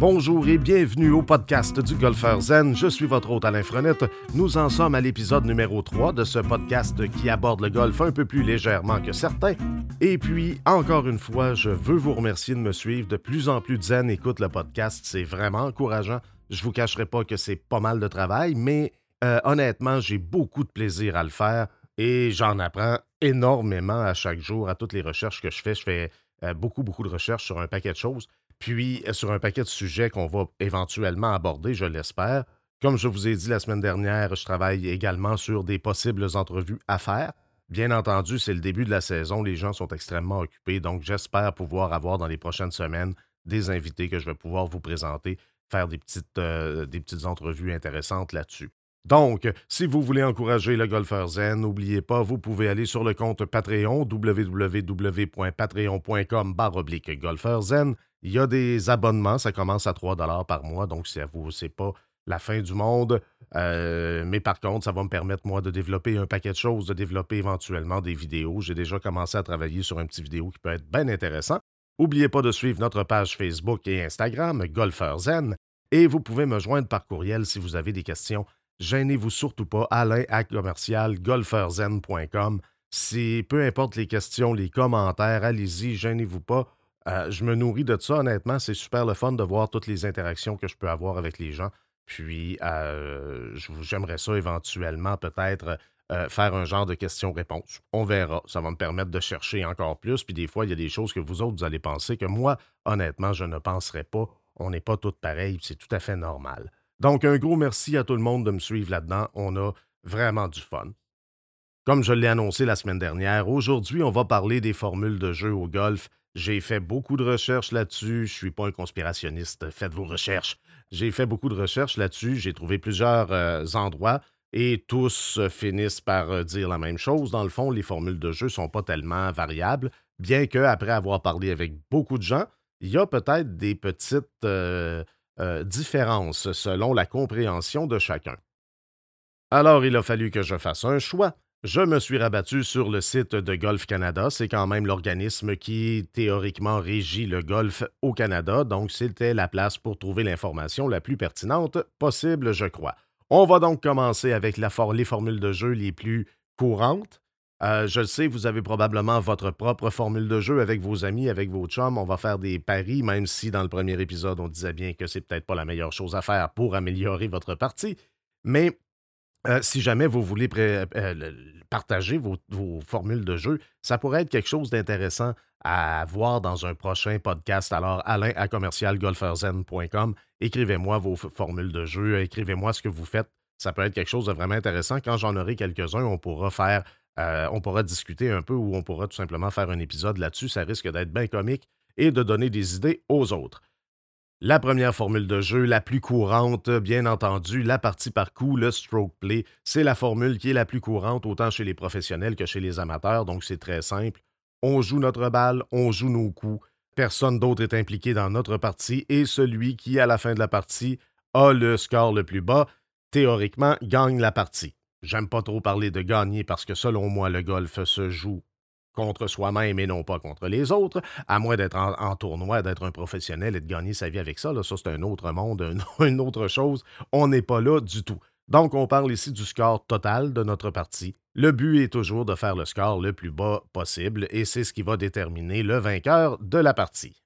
Bonjour et bienvenue au podcast du Golfeur Zen. Je suis votre hôte Alain Frenette. Nous en sommes à l'épisode numéro 3 de ce podcast qui aborde le golf un peu plus légèrement que certains. Et puis, encore une fois, je veux vous remercier de me suivre. De plus en plus de zen écoutent le podcast. C'est vraiment encourageant. Je vous cacherai pas que c'est pas mal de travail, mais euh, honnêtement, j'ai beaucoup de plaisir à le faire et j'en apprends énormément à chaque jour, à toutes les recherches que je fais. Je fais euh, beaucoup, beaucoup de recherches sur un paquet de choses puis euh, sur un paquet de sujets qu'on va éventuellement aborder, je l'espère. Comme je vous ai dit la semaine dernière, je travaille également sur des possibles entrevues à faire. Bien entendu, c'est le début de la saison, les gens sont extrêmement occupés, donc j'espère pouvoir avoir dans les prochaines semaines des invités que je vais pouvoir vous présenter, faire des petites, euh, des petites entrevues intéressantes là-dessus. Donc, si vous voulez encourager le golfeur zen, n'oubliez pas, vous pouvez aller sur le compte Patreon, www.patreon.com golfeur zen. Il y a des abonnements, ça commence à 3 par mois, donc ça vous, c'est pas la fin du monde. Euh, mais par contre, ça va me permettre, moi, de développer un paquet de choses, de développer éventuellement des vidéos. J'ai déjà commencé à travailler sur un petit vidéo qui peut être bien intéressant. N'oubliez pas de suivre notre page Facebook et Instagram, Golfeur Zen. Et vous pouvez me joindre par courriel si vous avez des questions. Gênez-vous surtout pas, alain à commercial golfeurzen.com. Si peu importe les questions, les commentaires, allez-y, gênez-vous pas. Euh, je me nourris de ça, honnêtement. C'est super le fun de voir toutes les interactions que je peux avoir avec les gens. Puis, euh, j'aimerais ça éventuellement peut-être euh, faire un genre de questions-réponses. On verra. Ça va me permettre de chercher encore plus. Puis des fois, il y a des choses que vous autres, vous allez penser que moi, honnêtement, je ne penserais pas. On n'est pas tous pareils. C'est tout à fait normal. Donc, un gros merci à tout le monde de me suivre là-dedans. On a vraiment du fun. Comme je l'ai annoncé la semaine dernière, aujourd'hui, on va parler des formules de jeu au golf j'ai fait beaucoup de recherches là-dessus. Je ne suis pas un conspirationniste. Faites vos recherches. J'ai fait beaucoup de recherches là-dessus. J'ai trouvé plusieurs euh, endroits et tous euh, finissent par euh, dire la même chose. Dans le fond, les formules de jeu ne sont pas tellement variables, bien que, après avoir parlé avec beaucoup de gens, il y a peut-être des petites différences selon la compréhension de chacun. Alors, il a fallu que je fasse un choix. Je me suis rabattu sur le site de Golf Canada. C'est quand même l'organisme qui théoriquement régit le golf au Canada, donc c'était la place pour trouver l'information la plus pertinente possible, je crois. On va donc commencer avec les formules de jeu les plus courantes. Euh, je le sais, vous avez probablement votre propre formule de jeu avec vos amis, avec vos chums. On va faire des paris, même si dans le premier épisode, on disait bien que c'est peut-être pas la meilleure chose à faire pour améliorer votre partie. Mais euh, si jamais vous voulez euh, partager vos, formules de jeu, ça pourrait être quelque chose d'intéressant à voir dans un prochain podcast. Alors, Alain à commercialgolferzen.com, écrivez-moi vos formules de jeu, écrivez-moi ce que vous faites. Ça peut être quelque chose de vraiment intéressant. Quand j'en aurai quelques-uns, on pourra faire, euh, on pourra discuter un peu ou on pourra tout simplement faire un épisode là-dessus. Ça risque d'être bien comique et de donner des idées aux autres. La première formule de jeu, la plus courante, bien entendu, la partie par coup, le stroke play, c'est la formule qui est la plus courante autant chez les professionnels que chez les amateurs, donc c'est très simple. On joue notre balle, on joue nos coups, personne d'autre est impliqué dans notre partie et celui qui, à la fin de la partie, a le score le plus bas, théoriquement, gagne la partie. J'aime pas trop parler de gagner parce que selon moi, le golf se joue contre soi-même et non pas contre les autres, à moins d'être en, tournoi, d'être un professionnel et de gagner sa vie avec ça. Là, ça, c'est un autre monde, une autre chose. On n'est pas là du tout. Donc, on parle ici du score total de notre partie. Le but est toujours de faire le score le plus bas possible et c'est ce qui va déterminer le vainqueur de la partie.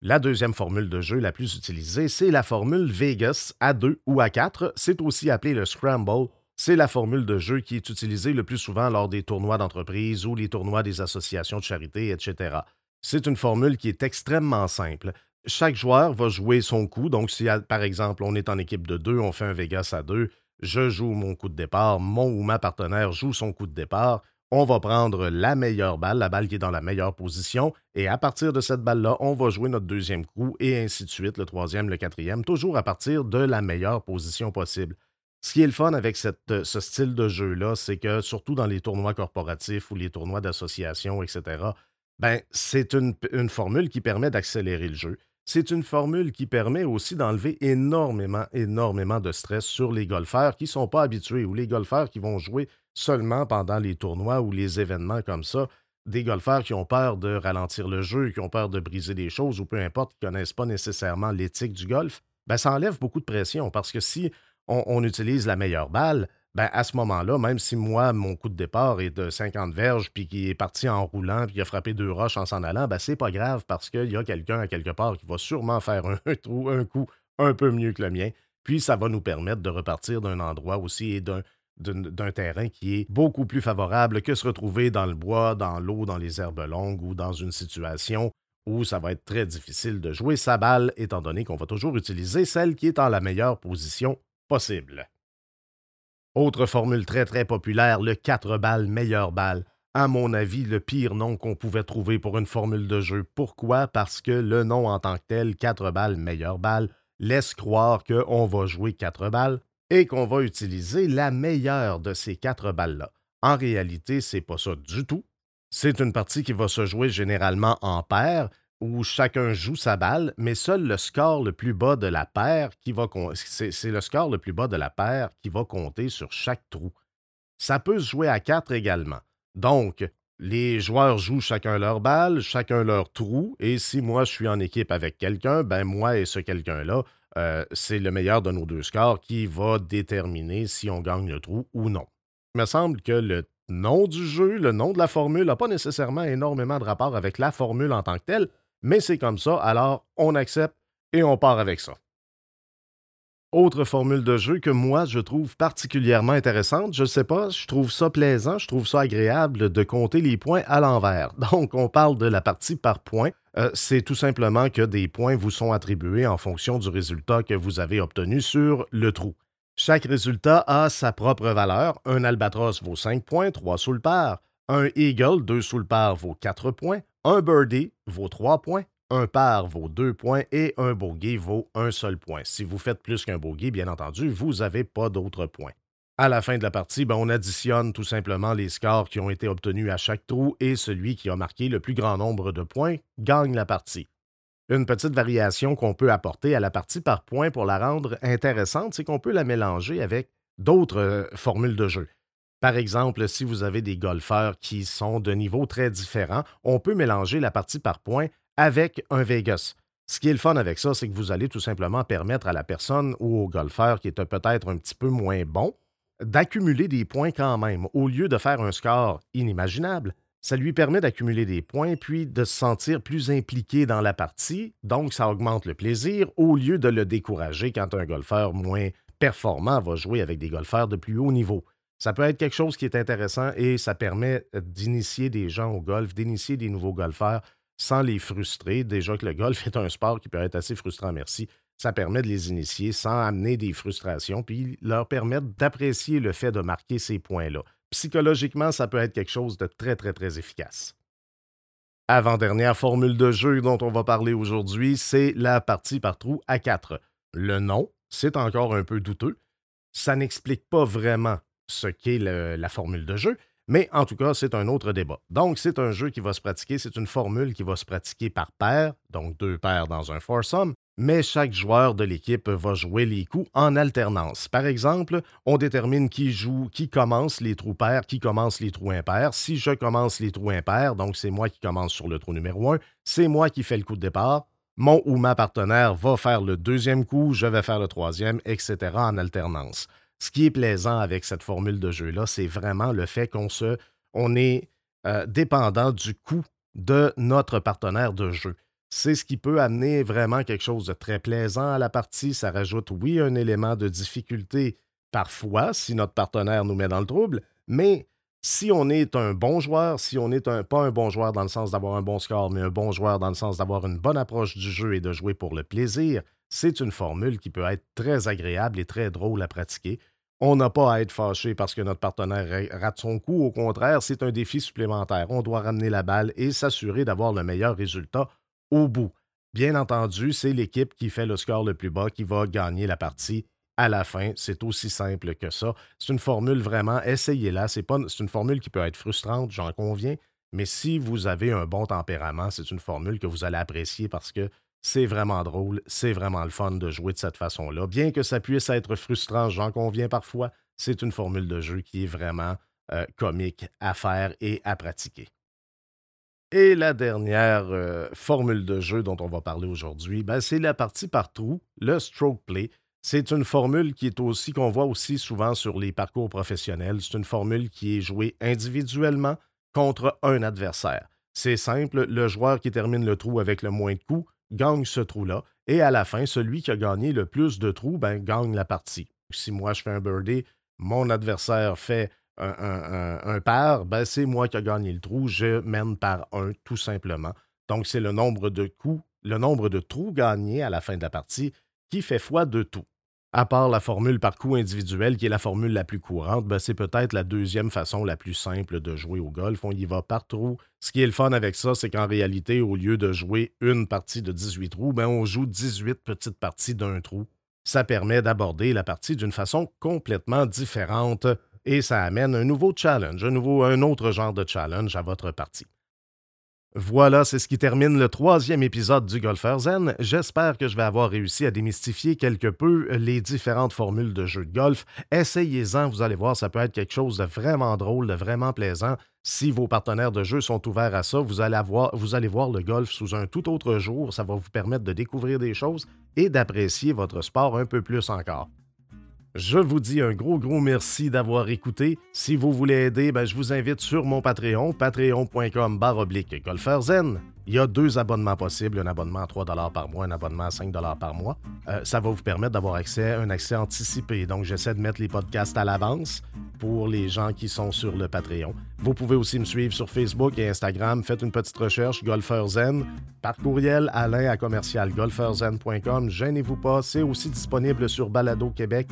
La deuxième formule de jeu la plus utilisée, c'est la formule Vegas à 2 ou à 4. C'est aussi appelé le Scramble c'est la formule de jeu qui est utilisée le plus souvent lors des tournois d'entreprise ou les tournois des associations de charité, etc. C'est une formule qui est extrêmement simple. Chaque joueur va jouer son coup. Donc, si par exemple on est en équipe de deux, on fait un Vegas à deux, je joue mon coup de départ, mon ou ma partenaire joue son coup de départ. On va prendre la meilleure balle, la balle qui est dans la meilleure position, et à partir de cette balle-là, on va jouer notre deuxième coup, et ainsi de suite, le troisième, le quatrième, toujours à partir de la meilleure position possible. Ce qui est le fun avec euh, ce style de jeu-là, c'est que surtout dans les tournois corporatifs ou les tournois d'association, etc., ben, c'est une, formule qui permet d'accélérer le jeu. C'est une formule qui permet aussi d'enlever énormément, énormément de stress sur les golfeurs qui ne sont pas habitués ou les golfeurs qui vont jouer seulement pendant les tournois ou les événements comme ça. des golfeurs qui ont peur de ralentir le jeu, qui ont peur de briser des choses ou peu importe, qui ne connaissent pas nécessairement l'éthique du golf, ben, ça enlève beaucoup de pression parce que si on, utilise la meilleure balle, ben, à ce moment-là, même si moi, mon coup de départ est de 50 verges, puis qui est parti en roulant, puis a frappé deux roches en s'en allant, ben, c'est pas grave parce qu'il y a quelqu'un à quelque part qui va sûrement faire un, trou, un coup un peu mieux que le mien. Puis ça va nous permettre de repartir d'un endroit aussi et d'un, d'un terrain qui est beaucoup plus favorable que se retrouver dans le bois, dans l'eau, dans les herbes longues ou dans une situation où ça va être très difficile de jouer sa balle, étant donné qu'on va toujours utiliser celle qui est en la meilleure position possible. Autre formule très très populaire, le 4 balles meilleure balle. À mon avis, le pire nom qu'on pouvait trouver pour une formule de jeu. Pourquoi? Parce que le nom en tant que tel, 4 balles meilleure balle, laisse croire qu'on va jouer 4 balles et qu'on va utiliser la meilleure de ces 4 balles-là. En réalité, c'est pas ça du tout. C'est une partie qui va se jouer généralement en paire, où chacun joue sa balle, mais seul le score le plus bas de la paire qui va c'est le score le plus bas de la paire qui va compter sur chaque trou. Ça peut se jouer à quatre également. Donc, les joueurs jouent chacun leur balle, chacun leur trou, et si moi je suis en équipe avec quelqu'un, ben moi et ce quelqu'un-là, euh, c'est le meilleur de nos deux scores qui va déterminer si on gagne le trou ou non. Il me semble que le nom du jeu, le nom de la formule n'a pas nécessairement énormément de rapport avec la formule en tant que telle, mais c'est comme ça, alors on accepte et on part avec ça. Autre formule de jeu que moi je trouve particulièrement intéressante, je sais pas, je trouve ça plaisant, je trouve ça agréable de compter les points à l'envers. Donc on parle de la partie par points. Euh, c'est tout simplement que des points vous sont attribués en fonction du résultat que vous avez obtenu sur le trou. Chaque résultat a sa propre valeur. Un albatros vaut 5 points, 3 sous le par. Un eagle, 2 sous le par, vaut 4 points. Un birdie vaut 3 points, un par vaut 2 points et un bogey vaut un seul point. Si vous faites plus qu'un bogey, bien entendu, vous n'avez pas d'autres points. À la fin de la partie, ben, on additionne tout simplement les scores qui ont été obtenus à chaque trou et celui qui a marqué le plus grand nombre de points gagne la partie. Une petite variation qu'on peut apporter à la partie par points pour la rendre intéressante, c'est qu'on peut la mélanger avec d'autres euh, formules de jeu. Par exemple, si vous avez des golfeurs qui sont de niveaux très différents, on peut mélanger la partie par points avec un Vegas. Ce qui est le fun avec ça, c'est que vous allez tout simplement permettre à la personne ou au golfeur qui est peut-être un petit peu moins bon d'accumuler des points quand même. Au lieu de faire un score inimaginable, ça lui permet d'accumuler des points puis de se sentir plus impliqué dans la partie. Donc, ça augmente le plaisir au lieu de le décourager quand un golfeur moins performant va jouer avec des golfeurs de plus haut niveau. Ça peut être quelque chose qui est intéressant et ça permet d'initier des gens au golf, d'initier des nouveaux golfeurs sans les frustrer. Déjà que le golf est un sport qui peut être assez frustrant, merci. Ça permet de les initier sans amener des frustrations, puis leur permettre d'apprécier le fait de marquer ces points-là. Psychologiquement, ça peut être quelque chose de très, très, très efficace. Avant-dernière formule de jeu dont on va parler aujourd'hui, c'est la partie par trou à 4. Le nom, c'est encore un peu douteux. Ça n'explique pas vraiment ce qu'est la formule de jeu, mais en tout cas, c'est un autre débat. Donc, c'est un jeu qui va se pratiquer, c'est une formule qui va se pratiquer par paire, donc deux paires dans un foursome, mais chaque joueur de l'équipe va jouer les coups en alternance. Par exemple, on détermine qui joue, qui commence les trous pairs, qui commence les trous impairs. Si je commence les trous impairs, donc c'est moi qui commence sur le trou numéro 1, c'est moi qui fais le coup de départ. Mon ou ma partenaire va faire le deuxième coup, je vais faire le troisième, etc. en alternance. Ce qui est plaisant avec cette formule de jeu-là, c'est vraiment le fait qu'on se, on est euh, dépendant du coût de notre partenaire de jeu. C'est ce qui peut amener vraiment quelque chose de très plaisant à la partie. Ça rajoute, oui, un élément de difficulté parfois si notre partenaire nous met dans le trouble, mais si on est un bon joueur, si on n'est pas un bon joueur dans le sens d'avoir un bon score, mais un bon joueur dans le sens d'avoir une bonne approche du jeu et de jouer pour le plaisir, c'est une formule qui peut être très agréable et très drôle à pratiquer. On n'a pas à être fâché parce que notre partenaire rate son coup. Au contraire, c'est un défi supplémentaire. On doit ramener la balle et s'assurer d'avoir le meilleur résultat au bout. Bien entendu, c'est l'équipe qui fait le score le plus bas qui va gagner la partie à la fin. C'est aussi simple que ça. C'est une formule vraiment, essayez-la. C'est, c'est une formule qui peut être frustrante, j'en conviens, mais si vous avez un bon tempérament, c'est une formule que vous allez apprécier parce que c'est vraiment drôle, c'est vraiment le fun de jouer de cette façon-là. Bien que ça puisse être frustrant, j'en conviens parfois, c'est une formule de jeu qui est vraiment euh, comique à faire et à pratiquer. Et la dernière euh, formule de jeu dont on va parler aujourd'hui, ben, c'est la partie par trou, le stroke play. C'est une formule qui est aussi qu'on voit aussi souvent sur les parcours professionnels. C'est une formule qui est jouée individuellement contre un adversaire. C'est simple, le joueur qui termine le trou avec le moins de coups gagne ce trou-là. Et à la fin, celui qui a gagné le plus de trous ben, gagne la partie. Si moi je fais un birdie, mon adversaire fait un, par, ben c'est moi qui ai gagné le trou. Je mène par un, tout simplement. Donc, c'est le nombre de coups, le nombre de trous gagnés à la fin de la partie qui fait foi de tout. À part la formule par coup individuel, qui est la formule la plus courante, ben c'est peut-être la deuxième façon la plus simple de jouer au golf. On y va par trou. Ce qui est le fun avec ça, c'est qu'en réalité, au lieu de jouer une partie de 18 trous, ben on joue 18 petites parties d'un trou. Ça permet d'aborder la partie d'une façon complètement différente et ça amène un nouveau challenge, un, nouveau, un autre genre de challenge à votre partie. Voilà, c'est ce qui termine le troisième épisode du Golfer Zen. J'espère que je vais avoir réussi à démystifier quelque peu les différentes formules de jeu de golf. Essayez-en, vous allez voir, ça peut être quelque chose de vraiment drôle, de vraiment plaisant. Si vos partenaires de jeu sont ouverts à ça, vous allez, avoir, vous allez voir le golf sous un tout autre jour. Ça va vous permettre de découvrir des choses et d'apprécier votre sport un peu plus encore. Je vous dis un gros, gros merci d'avoir écouté. Si vous voulez aider, ben, je vous invite sur mon Patreon, patreon.com oblique golferzen. Il y a deux abonnements possibles, un abonnement à 3 par mois, un abonnement à 5 par mois. Euh, ça va vous permettre d'avoir accès un accès anticipé. Donc, j'essaie de mettre les podcasts à l'avance pour les gens qui sont sur le Patreon. Vous pouvez aussi me suivre sur Facebook et Instagram. Faites une petite recherche, Golfer Zen, par courriel alain à commercial golferzen.com. Gênez-vous pas, c'est aussi disponible sur Balado Québec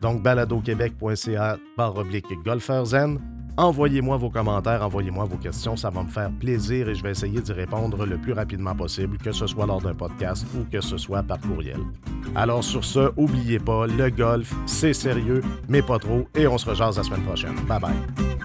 donc, baladoquebec.ca barre oblique golferzen. Envoyez-moi vos commentaires, envoyez-moi vos questions, ça va me faire plaisir et je vais essayer d'y répondre le plus rapidement possible, que ce soit lors d'un podcast ou que ce soit par courriel. Alors sur ce, n'oubliez pas, le golf, c'est sérieux, mais pas trop, et on se rejase la semaine prochaine. Bye bye.